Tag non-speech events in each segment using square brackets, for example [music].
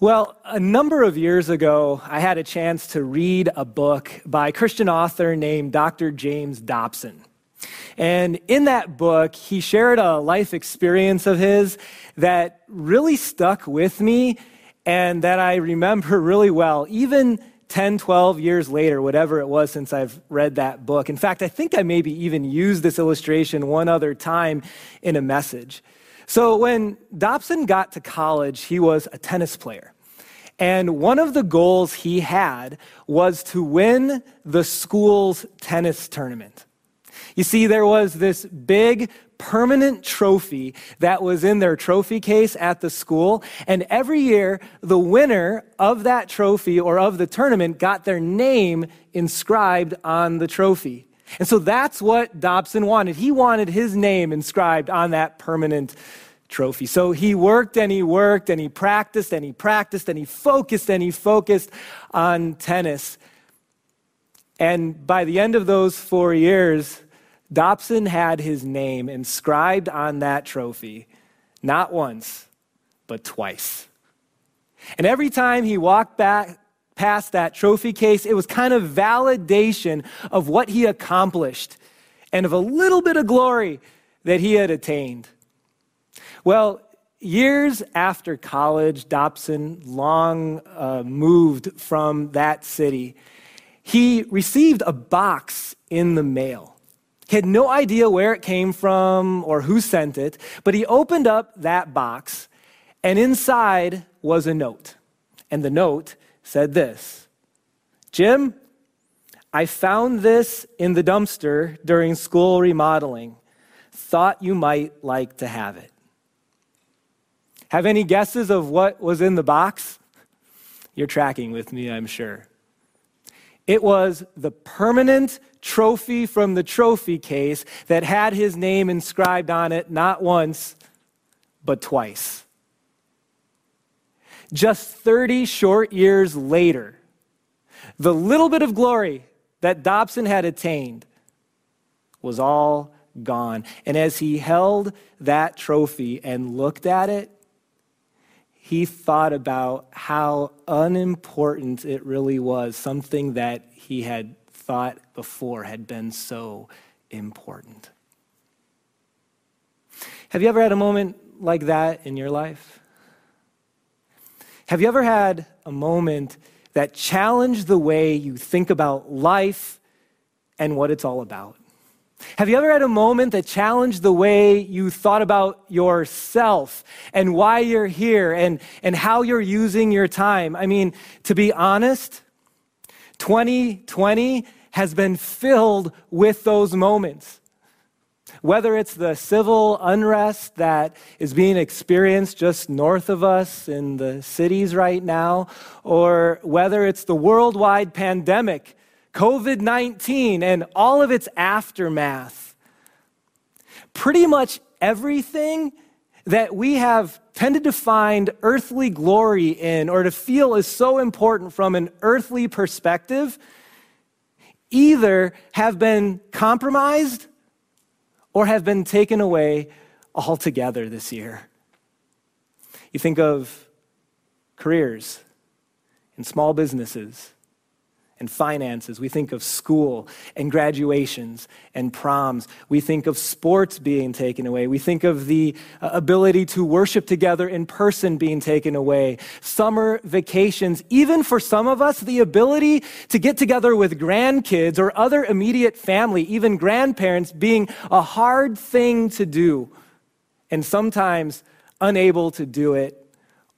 Well, a number of years ago, I had a chance to read a book by a Christian author named Dr. James Dobson. And in that book, he shared a life experience of his that really stuck with me and that I remember [laughs] really well, even 10, 12 years later, whatever it was since I've read that book. In fact, I think I maybe even used this illustration one other time in a message. So when Dobson got to college, he was a tennis player. And one of the goals he had was to win the school's tennis tournament. You see, there was this big permanent trophy that was in their trophy case at the school. And every year, the winner of that trophy or of the tournament got their name inscribed on the trophy. And so that's what Dobson wanted. He wanted his name inscribed on that permanent trophy. So he worked and he worked and he practiced and he practiced and he focused and he focused on tennis. And by the end of those four years, Dobson had his name inscribed on that trophy, not once, but twice. And every time he walked back past that trophy case, it was kind of validation of what he accomplished and of a little bit of glory that he had attained. Well, years after college, Dobson long uh, moved from that city. He received a box in the mail. He had no idea where it came from or who sent it, but he opened up that box, and inside was a note. And the note said this Jim, I found this in the dumpster during school remodeling. Thought you might like to have it. Have any guesses of what was in the box? You're tracking with me, I'm sure. It was the permanent trophy from the trophy case that had his name inscribed on it not once, but twice. Just 30 short years later, the little bit of glory that Dobson had attained was all gone. And as he held that trophy and looked at it, he thought about how unimportant it really was, something that he had thought before had been so important. Have you ever had a moment like that in your life? Have you ever had a moment that challenged the way you think about life and what it's all about? Have you ever had a moment that challenged the way you thought about yourself and why you're here and, and how you're using your time? I mean, to be honest, 2020 has been filled with those moments. Whether it's the civil unrest that is being experienced just north of us in the cities right now, or whether it's the worldwide pandemic COVID 19 and all of its aftermath. Pretty much everything that we have tended to find earthly glory in or to feel is so important from an earthly perspective either have been compromised or have been taken away altogether this year. You think of careers and small businesses and finances. We think of school and graduations and proms. We think of sports being taken away. We think of the uh, ability to worship together in person being taken away. Summer vacations, even for some of us, the ability to get together with grandkids or other immediate family, even grandparents, being a hard thing to do. And sometimes unable to do it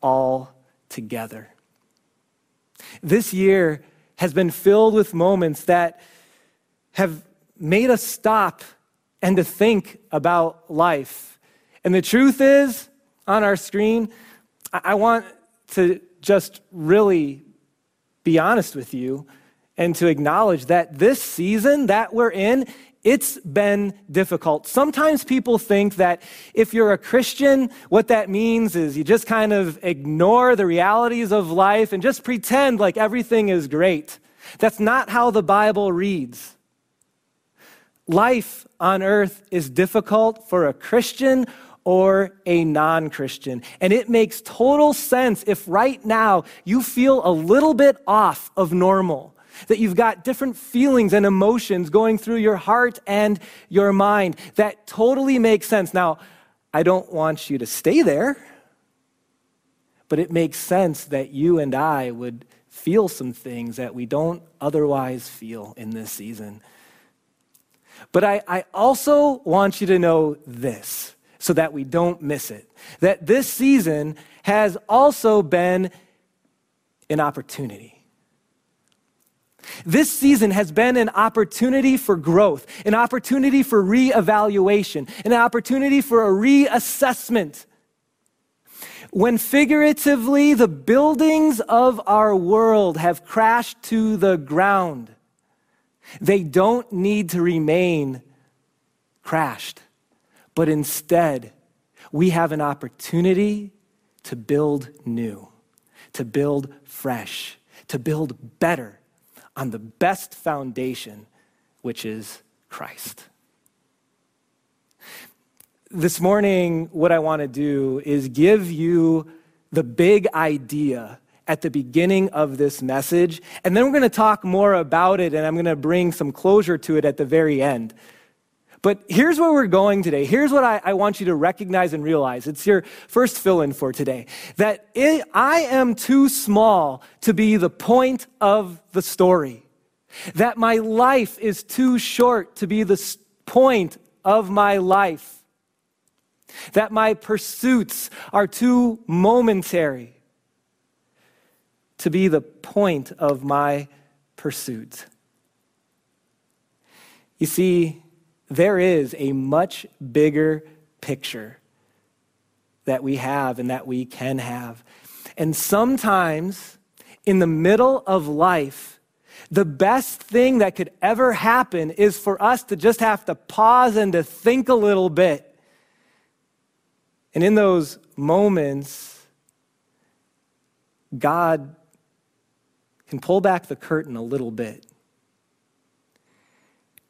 all together. This year, has been filled with moments that have made us stop and to think about life. And the truth is, on our screen, I want to just really be honest with you and to acknowledge that this season that we're in it's been difficult. Sometimes people think that if you're a Christian, what that means is you just kind of ignore the realities of life and just pretend like everything is great. That's not how the Bible reads. Life on earth is difficult for a Christian or a non Christian. And it makes total sense if right now you feel a little bit off of normal, that you've got different feelings and emotions going through your heart and your mind. That totally makes sense. Now, I don't want you to stay there, but it makes sense that you and I would feel some things that we don't otherwise feel in this season. But I, I also want you to know this so that we don't miss it that this season has also been an opportunity. This season has been an opportunity for growth, an opportunity for reevaluation, an opportunity for a reassessment. When figuratively the buildings of our world have crashed to the ground, they don't need to remain crashed, but instead, we have an opportunity to build new, to build fresh, to build better on the best foundation, which is Christ. This morning, what I want to do is give you the big idea at the beginning of this message, and then we're going to talk more about it, and I'm going to bring some closure to it at the very end. But here's where we're going today. Here's what I, I want you to recognize and realize. It's your first fill in for today that it, I am too small to be the point of the story, that my life is too short to be the point of my life, that my pursuits are too momentary to be the point of my pursuit. You see, there is a much bigger picture that we have and that we can have. And sometimes in the middle of life, the best thing that could ever happen is for us to just have to pause and to think a little bit. And in those moments, God can pull back the curtain a little bit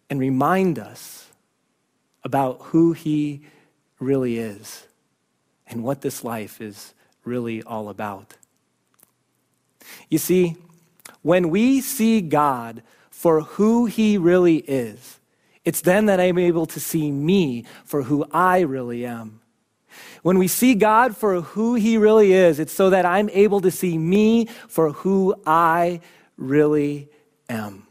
and remind us about who He really is and what this life is really all about. You see, when we see God for who He really is, it's then that I'm able to see me for who I really am. When we see God for who He really is, it's so that I'm able to see me for who I really am.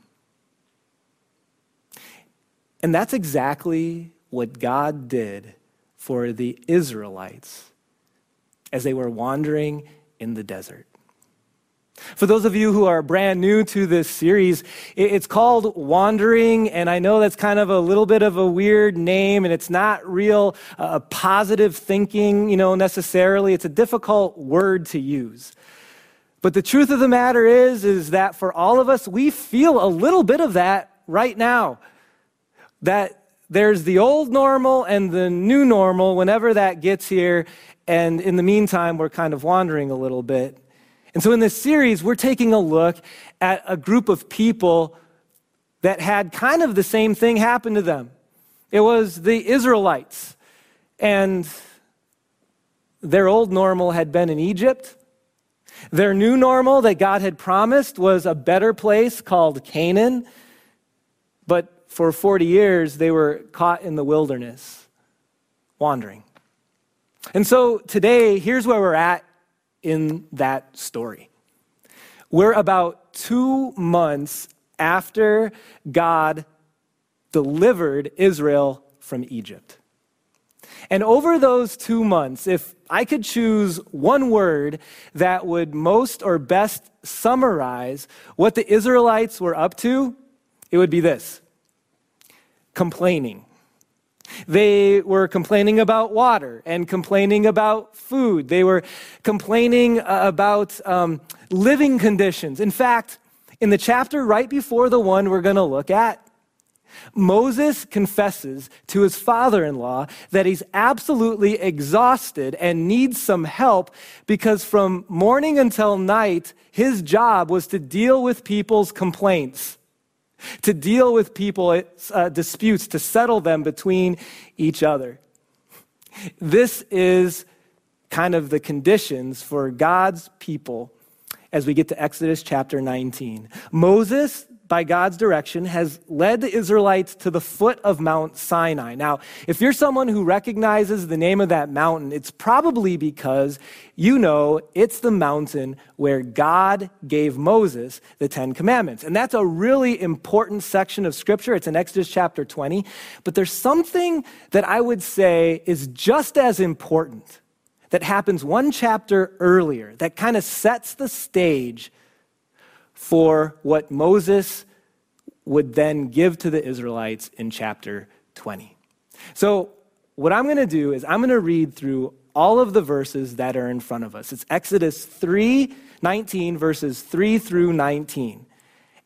And that's exactly what God did for the Israelites as they were wandering in the desert. For those of you who are brand new to this series, it's called Wandering, and I know that's kind of a little bit of a weird name, and it's not real uh, positive thinking, you know, necessarily. It's a difficult word to use. But the truth of the matter is, is that for all of us, we feel a little bit of that right now. That there's the old normal and the new normal whenever that gets here, and in the meantime, we're kind of wandering a little bit. And so in this series, we're taking a look at a group of people that had kind of the same thing happen to them. It was the Israelites. And their old normal had been in Egypt. Their new normal that God had promised was a better place called Canaan. But for 40 years, they were caught in the wilderness, wandering. And so today, here's where we're at in that story. We're about two months after God delivered Israel from Egypt. And over those two months, if I could choose one word that would most or best summarize what the Israelites were up to, it would be this complaining. They were complaining about water and complaining about food. They were complaining uh, about um, living conditions. In fact, in the chapter right before the one we're going to look at, Moses confesses to his father in law that he's absolutely exhausted and needs some help because from morning until night, his job was to deal with people's complaints [laughs] to deal with people uh, disputes, to settle them between each other. This is kind of the conditions for God's people as we get to Exodus chapter 19. Moses, by God's direction, has led the Israelites to the foot of Mount Sinai. Now, if you're someone who recognizes the name of that mountain, it's probably because you know it's the mountain where God gave Moses the Ten Commandments. And that's a really important section of Scripture. It's in Exodus chapter 20. But there's something that I would say is just as important that happens one chapter earlier that kind of sets the stage for what Moses would then give to the Israelites in chapter 20. So, what I'm going to do is I'm going to read through all of the verses that are in front of us. It's Exodus 3 19, verses 3 through 19.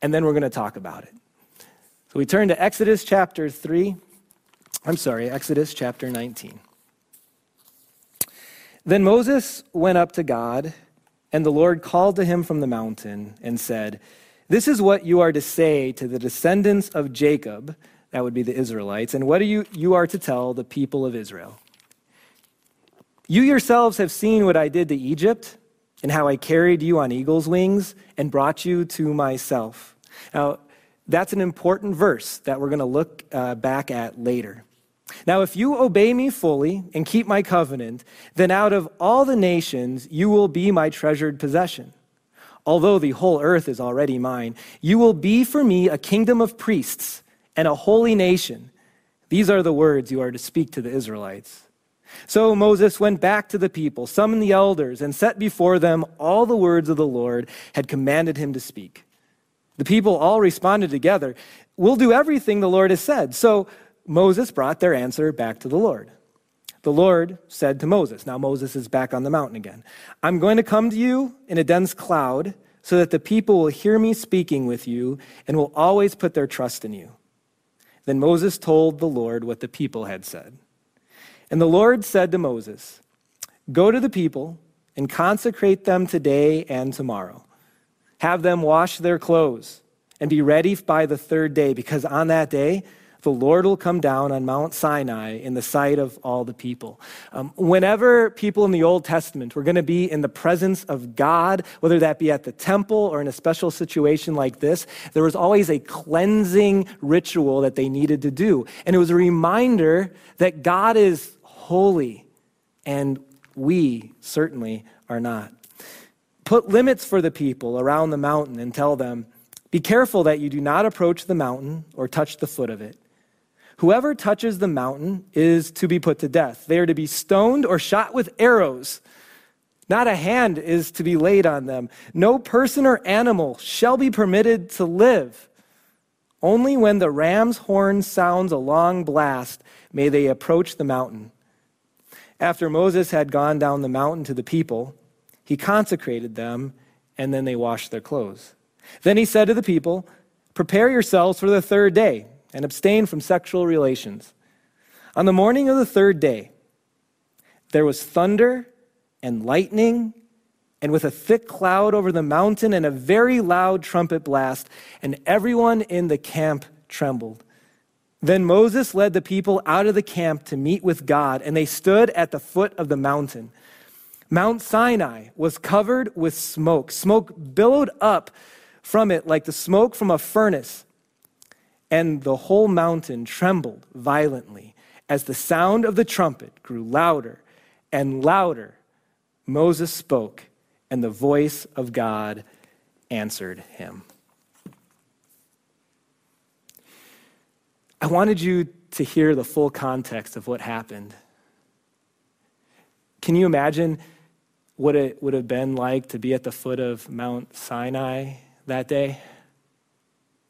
And then we're going to talk about it. So we turn to Exodus chapter 3. I'm sorry, Exodus chapter 19. Then Moses went up to God, and the Lord called to him from the mountain and said, This is what you are to say to the descendants of Jacob, that would be the Israelites, and what are you, you are to tell the people of Israel. You yourselves have seen what I did to Egypt, and how I carried you on eagle's wings and brought you to myself. Now, that's an important verse that we're going to look uh, back at later. Now, if you obey me fully and keep my covenant, then out of all the nations you will be my treasured possession. Although the whole earth is already mine, you will be for me a kingdom of priests and a holy nation. These are the words you are to speak to the Israelites. So Moses went back to the people, summoned the elders, and set before them all the words of the Lord had commanded him to speak. The people all responded together, We'll do everything the Lord has said. So Moses brought their answer back to the Lord. The Lord said to Moses, now Moses is back on the mountain again, I'm going to come to you in a dense cloud so that the people will hear me speaking with you and will always put their trust in you. Then Moses told the Lord what the people had said. And the Lord said to Moses, Go to the people and consecrate them today and tomorrow. Have them wash their clothes and be ready by the third day, because on that day, the Lord will come down on Mount Sinai in the sight of all the people. Um, whenever people in the Old Testament were going to be in the presence of God, whether that be at the temple or in a special situation like this, there was always a cleansing ritual that they needed to do. And it was a reminder that God is holy, and we certainly are not. Put limits for the people around the mountain and tell them, be careful that you do not approach the mountain or touch the foot of it. Whoever touches the mountain is to be put to death. They are to be stoned or shot with arrows. Not a hand is to be laid on them. No person or animal shall be permitted to live. Only when the ram's horn sounds a long blast may they approach the mountain. After Moses had gone down the mountain to the people, he consecrated them, and then they washed their clothes. Then he said to the people, Prepare yourselves for the third day and abstain from sexual relations. On the morning of the third day, there was thunder and lightning, and with a thick cloud over the mountain and a very loud trumpet blast, and everyone in the camp trembled. Then Moses led the people out of the camp to meet with God, and they stood at the foot of the mountain. Mount Sinai was covered with smoke. Smoke billowed up from it like the smoke from a furnace and the whole mountain trembled violently as the sound of the trumpet grew louder and louder. Moses spoke, and the voice of God answered him. I wanted you to hear the full context of what happened. Can you imagine what it would have been like to be at the foot of Mount Sinai that day?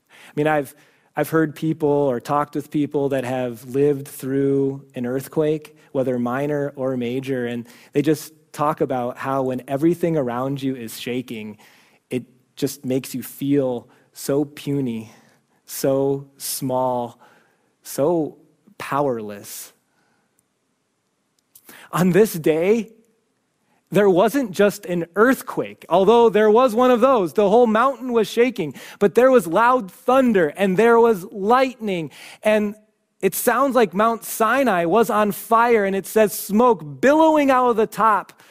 I mean, I've I've heard people or talked with people that have lived through an earthquake, whether minor or major, and they just talk about how when everything around you is shaking, it just makes you feel so puny, so small, so powerless. On this day, there wasn't just an earthquake, although there was one of those. The whole mountain was shaking, but there was loud thunder and there was lightning. And It sounds like Mount Sinai was on fire, and it says smoke billowing out of the top,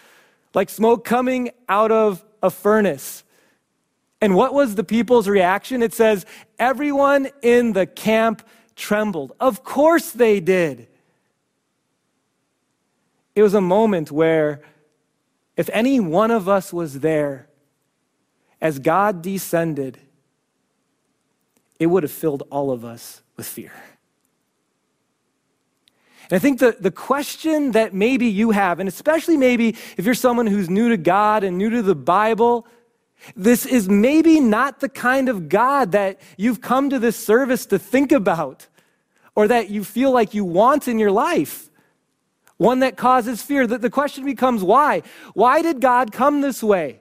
like smoke coming out of a furnace. And what was the people's reaction? It says, everyone in the camp trembled. Of course they did. It was a moment where, if any one of us was there, as God descended, it would have filled all of us with fear. And I think the, the question that maybe you have, and especially maybe if you're someone who's new to God and new to the Bible, this is maybe not the kind of God that you've come to this service to think about or that you feel like you want in your life. One that causes fear. The, the question becomes why? Why did God come this way?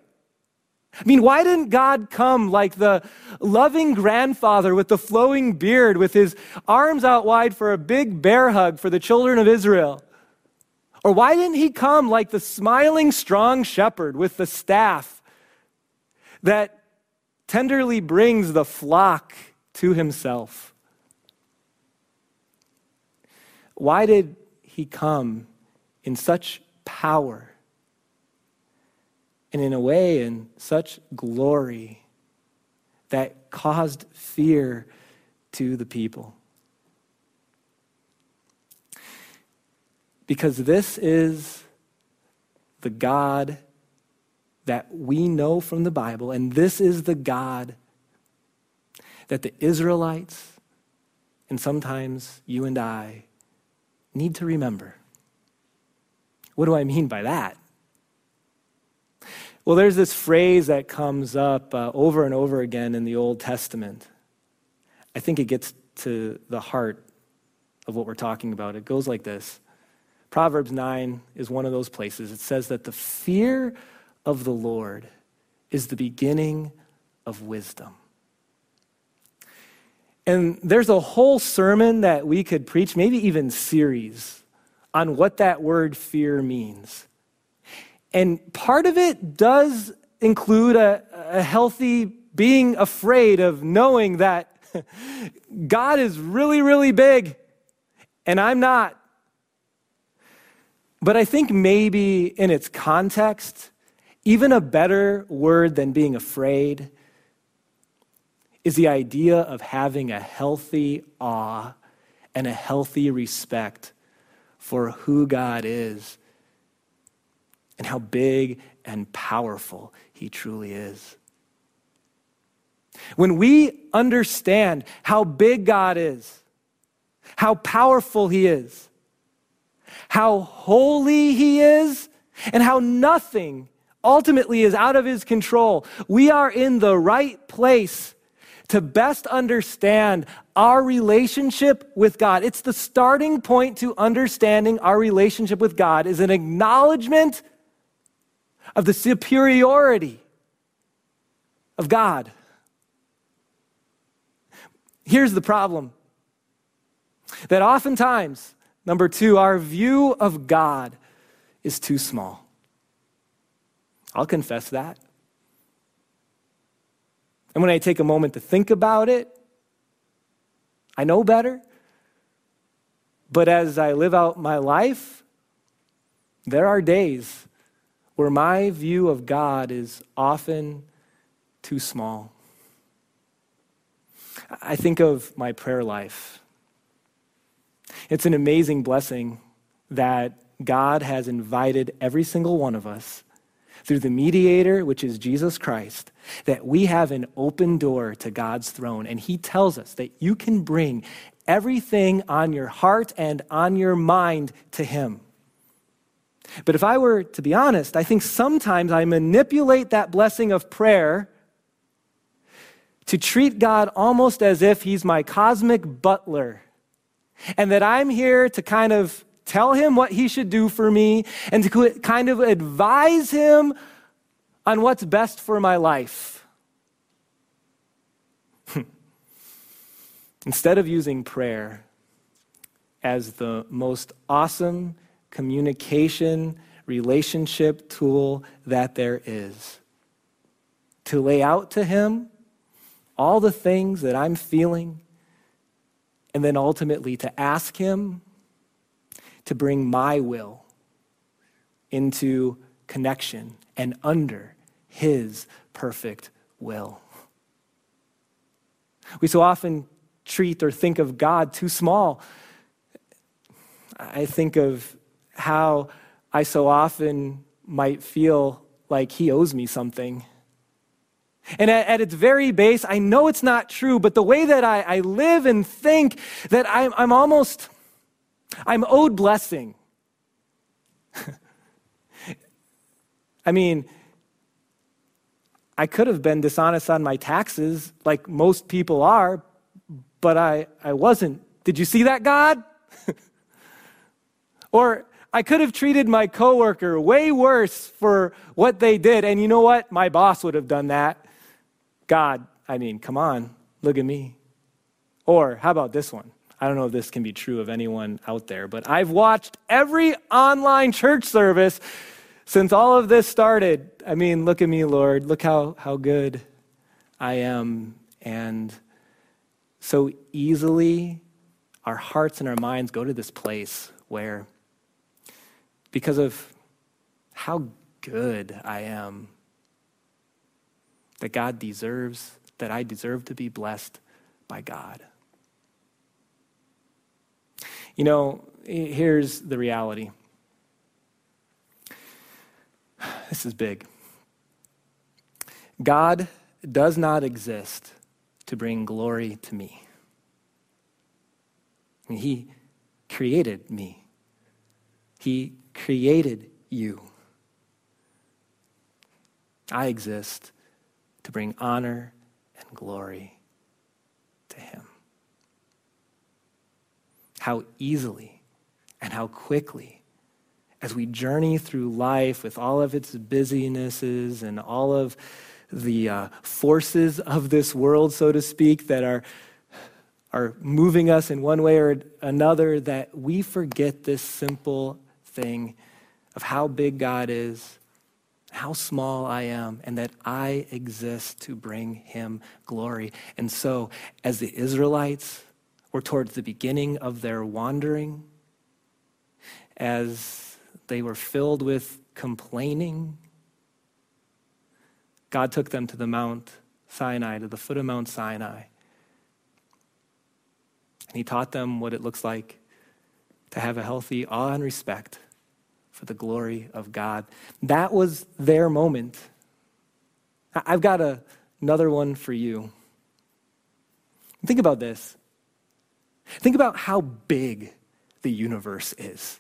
I mean, why didn't God come like the loving grandfather with the flowing beard, with his arms out wide for a big bear hug for the children of Israel? Or why didn't he come like the smiling, strong shepherd with the staff that tenderly brings the flock to himself? Why did he come in such power? and in a way in such glory that caused fear to the people. Because this is the God that we know from the Bible, and this is the God that the Israelites and sometimes you and I need to remember. What do I mean by that? Well, there's this phrase that comes up uh, over and over again in the Old Testament. I think it gets to the heart of what we're talking about. It goes like this Proverbs 9 is one of those places. It says that the fear of the Lord is the beginning of wisdom. And there's a whole sermon that we could preach, maybe even series, on what that word fear means. And part of it does include a, a healthy being afraid of knowing that [laughs] God is really, really big and I'm not. But I think maybe in its context, even a better word than being afraid is the idea of having a healthy awe and a healthy respect for who God is and how big and powerful He truly is. When we understand how big God is, how powerful He is, how holy He is, and how nothing ultimately is out of His control, we are in the right place to best understand our relationship with God. It's the starting point to understanding our relationship with God is an acknowledgement of the superiority of God. Here's the problem that oftentimes, number two, our view of God is too small. I'll confess that. And when I take a moment to think about it, I know better. But as I live out my life, there are days where my view of God is often too small. I think of my prayer life. It's an amazing blessing that God has invited every single one of us through the mediator, which is Jesus Christ, that we have an open door to God's throne. And He tells us that you can bring everything on your heart and on your mind to Him. But if I were to be honest, I think sometimes I manipulate that blessing of prayer to treat God almost as if he's my cosmic butler and that I'm here to kind of tell him what he should do for me and to kind of advise him on what's best for my life. [laughs] Instead of using prayer as the most awesome communication, relationship tool that there is. To lay out to Him all the things that I'm feeling and then ultimately to ask Him to bring my will into connection and under His perfect will. We so often treat or think of God too small. I think of how I so often might feel like He owes me something. And at, at, its very base, I know it's not true, but the way that I, I live and think that I'm, I'm almost, I'm owed blessing. [laughs] I mean, I could have been dishonest on my taxes like most people are, but I, I wasn't. Did you see that, God? [laughs] or I could have treated my coworker way worse for what they did. And you know what? My boss would have done that. God, I mean, come on, look at me. Or how about this one? I don't know if this can be true of anyone out there, but I've watched every online church service since all of this started. I mean, look at me, Lord. Look how, how good I am. And so easily, our hearts and our minds go to this place where, because of how good I am, that God deserves, that I deserve to be blessed by God. You know, here's the reality. This is big. God does not exist to bring glory to me. He created me, He created you. I exist to bring honor and glory to Him. How easily and how quickly, as we journey through life with all of its busynesses and all of the uh, forces of this world, so to speak, that are, are moving us in one way or another, that we forget this simple thing of how big God is how small I am and that I exist to bring him glory. And so, as the Israelites were towards the beginning of their wandering, as they were filled with complaining, God took them to the Mount Sinai, to the foot of Mount Sinai. And he taught them what it looks like to have a healthy awe and respect for the glory of God. That was their moment. I've got a, another one for you. Think about this. Think about how big the universe is.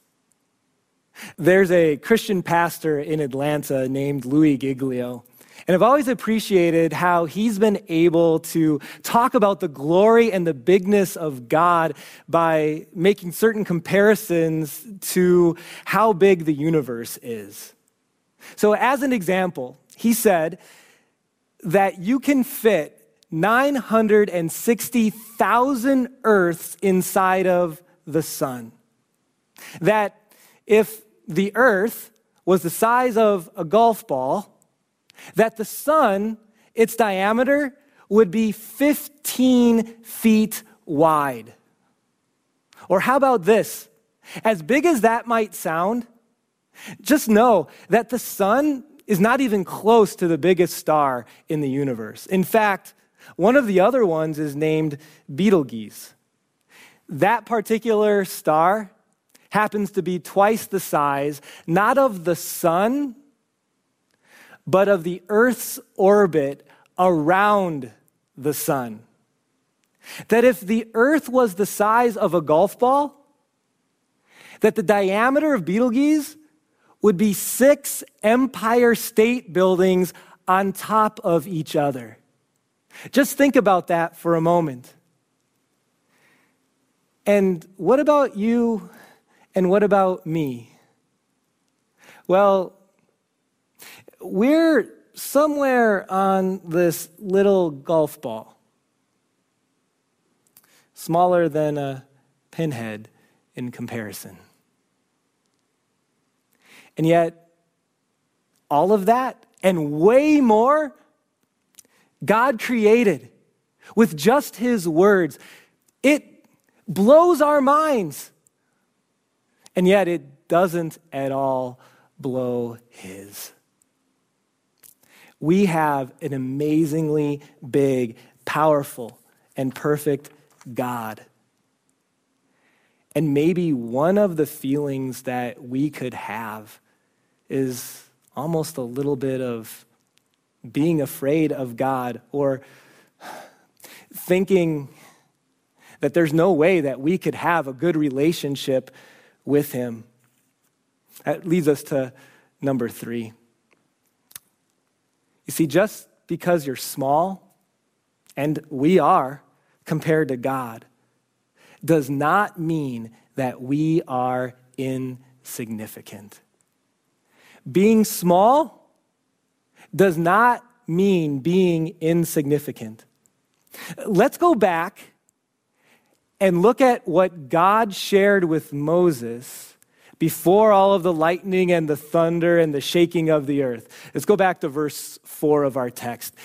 There's a Christian pastor in Atlanta named Louie Giglio. And I've always appreciated how he's been able to talk about the glory and the bigness of God by making certain comparisons to how big the universe is. So, as an example, he said that you can fit 960,000 Earths inside of the sun. That if the Earth was the size of a golf ball, that the sun, its diameter, would be 15 feet wide. Or how about this? As big as that might sound, just know that the sun is not even close to the biggest star in the universe. In fact, one of the other ones is named Betelgeuse. That particular star happens to be twice the size, not of the sun, but of the Earth's orbit around the sun. That if the Earth was the size of a golf ball, that the diameter of Betelgeuse would be six Empire State Buildings on top of each other. Just think about that for a moment. And what about you and what about me? Well, we're somewhere on this little golf ball, smaller than a pinhead in comparison. And yet, all of that and way more, God created with just His words. It blows our minds. And yet it doesn't at all blow his. We have an amazingly big, powerful, and perfect God. And maybe one of the feelings that we could have is almost a little bit of being afraid of God or thinking that there's no way that we could have a good relationship with Him. That leads us to number three. You see, just because you're small, and we are compared to God, does not mean that we are insignificant. Being small does not mean being insignificant. Let's go back and look at what God shared with Moses before all of the lightning and the thunder and the shaking of the earth. Let's go back to verse 4 of our text.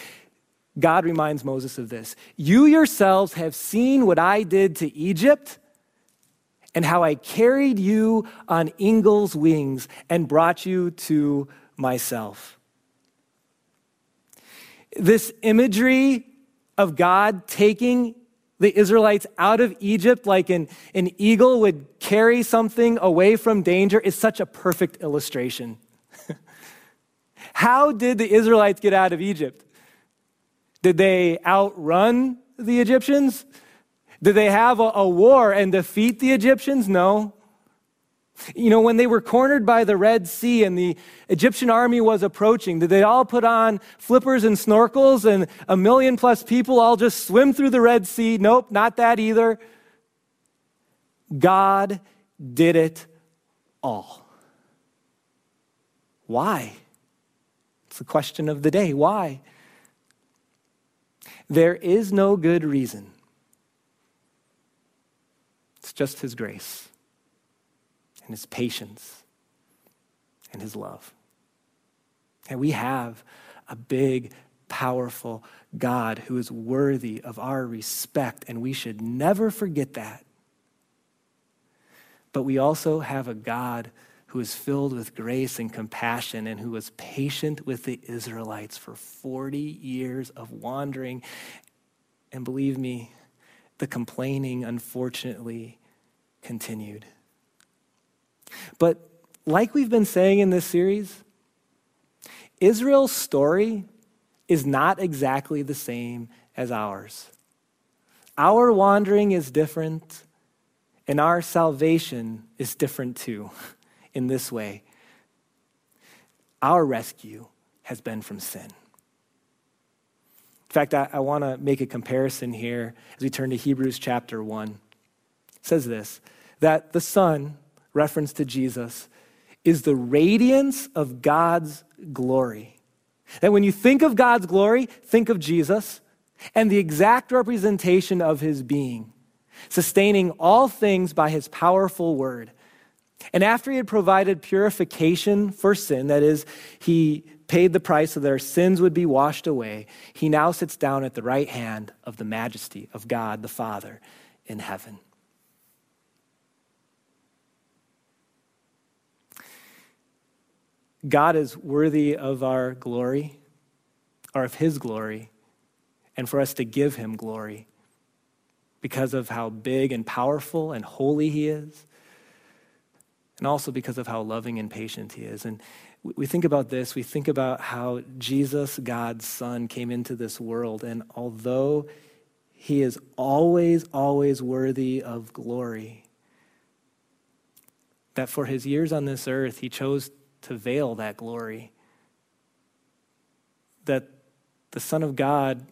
God reminds Moses of this. You yourselves have seen what I did to Egypt and how I carried you on eagle's wings and brought you to myself. This imagery of God taking the Israelites out of Egypt like an, an eagle would carry something away from danger is such a perfect illustration. [laughs] How did the Israelites get out of Egypt? Did they outrun the Egyptians? Did they have a, a war and defeat the Egyptians? No. You know, when they were cornered by the Red Sea and the Egyptian army was approaching, did they all put on flippers and snorkels and a million plus people all just swim through the Red Sea? Nope, not that either. God did it all. Why? It's the question of the day. Why? There is no good reason. It's just His grace and His patience and His love. And we have a big, powerful God who is worthy of our respect, and we should never forget that. But we also have a God who is filled with grace and compassion and who was patient with the Israelites for 40 years of wandering. And believe me, the complaining, unfortunately, continued. But like we've been saying in this series, Israel's story is not exactly the same as ours. Our wandering is different, and our salvation is different too in this way our rescue has been from sin. In fact, I, I want to make a comparison here as we turn to Hebrews chapter 1. It says this that the Son, reference to Jesus, is the radiance of God's glory. That when you think of God's glory, think of Jesus and the exact representation of his being, sustaining all things by his powerful word. And after he had provided purification for sin, that is, he paid the price so that our sins would be washed away, he now sits down at the right hand of the majesty of God the Father in heaven. God is worthy of our glory, or of his glory, and for us to give him glory because of how big and powerful and holy he is and also because of how loving and patient he is. And we think about this, we think about how Jesus, God's Son, came into this world, and although he is always, always worthy of glory, that for his years on this earth, he chose to veil that glory. That the Son of God,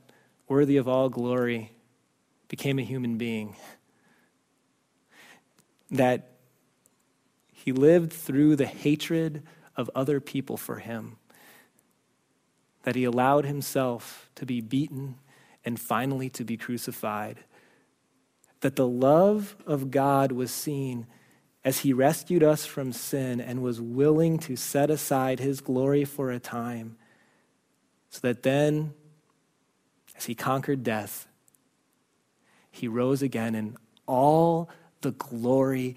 worthy of all glory, became a human being. That he lived through the hatred of other people for him. That he allowed himself to be beaten and finally to be crucified. That the love of God was seen as he rescued us from sin and was willing to set aside his glory for a time, so that then, as he conquered death, he rose again in all the glory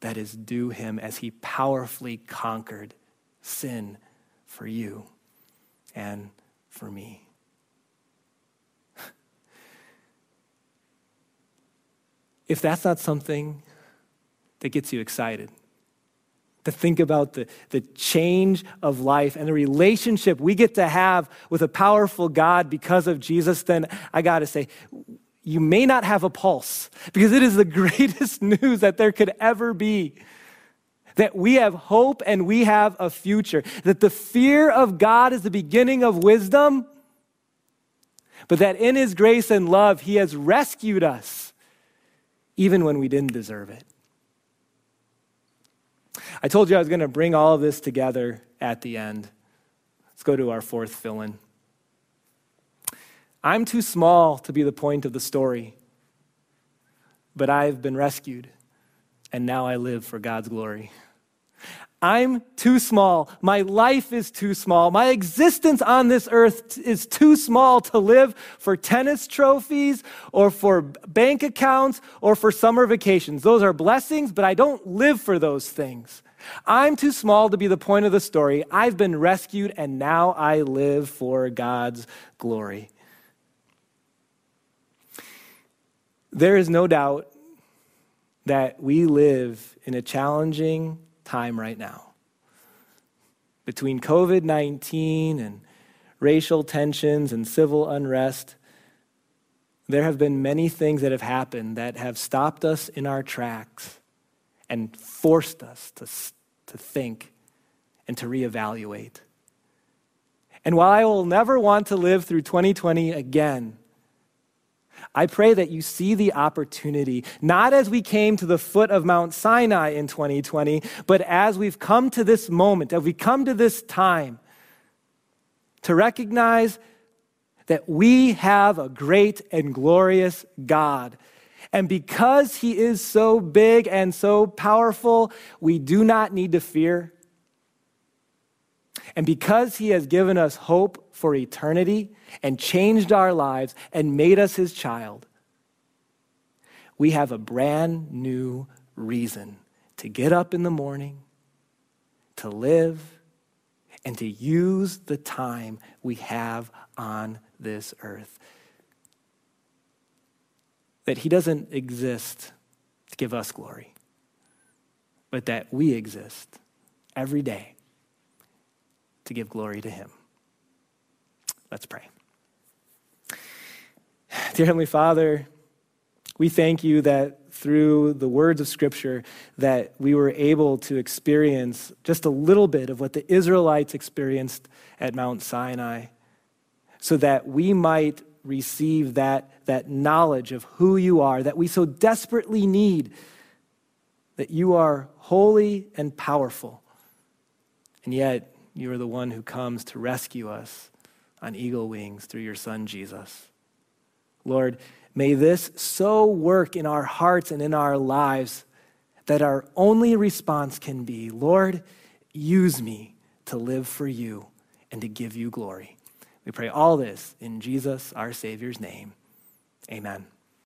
that is due him as he powerfully conquered sin for you and for me. [laughs] if that's not something that gets you excited, to think about the, the change of life and the relationship we get to have with a powerful God because of Jesus, then I got to say, you may not have a pulse because it is the [laughs] greatest news that there could ever be. That we have hope and we have a future. That the fear of God is the beginning of wisdom, but that in His grace and love, He has rescued us even when we didn't deserve it. I told you I was going to bring all of this together at the end. Let's go to our fourth fill in. I'm too small to be the point of the story, but I've been rescued, and now I live for God's glory. I'm too small. My life is too small. My existence on this earth is too small to live for tennis trophies or for bank accounts or for summer vacations. Those are blessings, but I don't live for those things. I'm too small to be the point of the story. I've been rescued and now I live for God's glory. There is no doubt that we live in a challenging time right now. Between COVID 19 and racial tensions and civil unrest, there have been many things that have happened that have stopped us in our tracks and forced us to, to think and to reevaluate. And while I will never want to live through 2020 again, I pray that you see the opportunity, not as we came to the foot of Mount Sinai in 2020, but as we've come to this moment, as we come to this time, to recognize that we have a great and glorious God. And because he is so big and so powerful, we do not need to fear. And because he has given us hope for eternity and changed our lives and made us his child, we have a brand new reason to get up in the morning, to live, and to use the time we have on this earth. That he doesn't exist to give us glory, but that we exist every day to give glory to Him. Let's pray. Dear Heavenly Father, we thank you that through the words of Scripture that we were able to experience just a little bit of what the Israelites experienced at Mount Sinai so that we might receive that, that knowledge of who you are that we so desperately need, that you are holy and powerful. And yet, you are the one who comes to rescue us on eagle wings through your Son, Jesus. Lord, may this so work in our hearts and in our lives that our only response can be Lord, use me to live for you and to give you glory. We pray all this in Jesus, our Savior's name. Amen.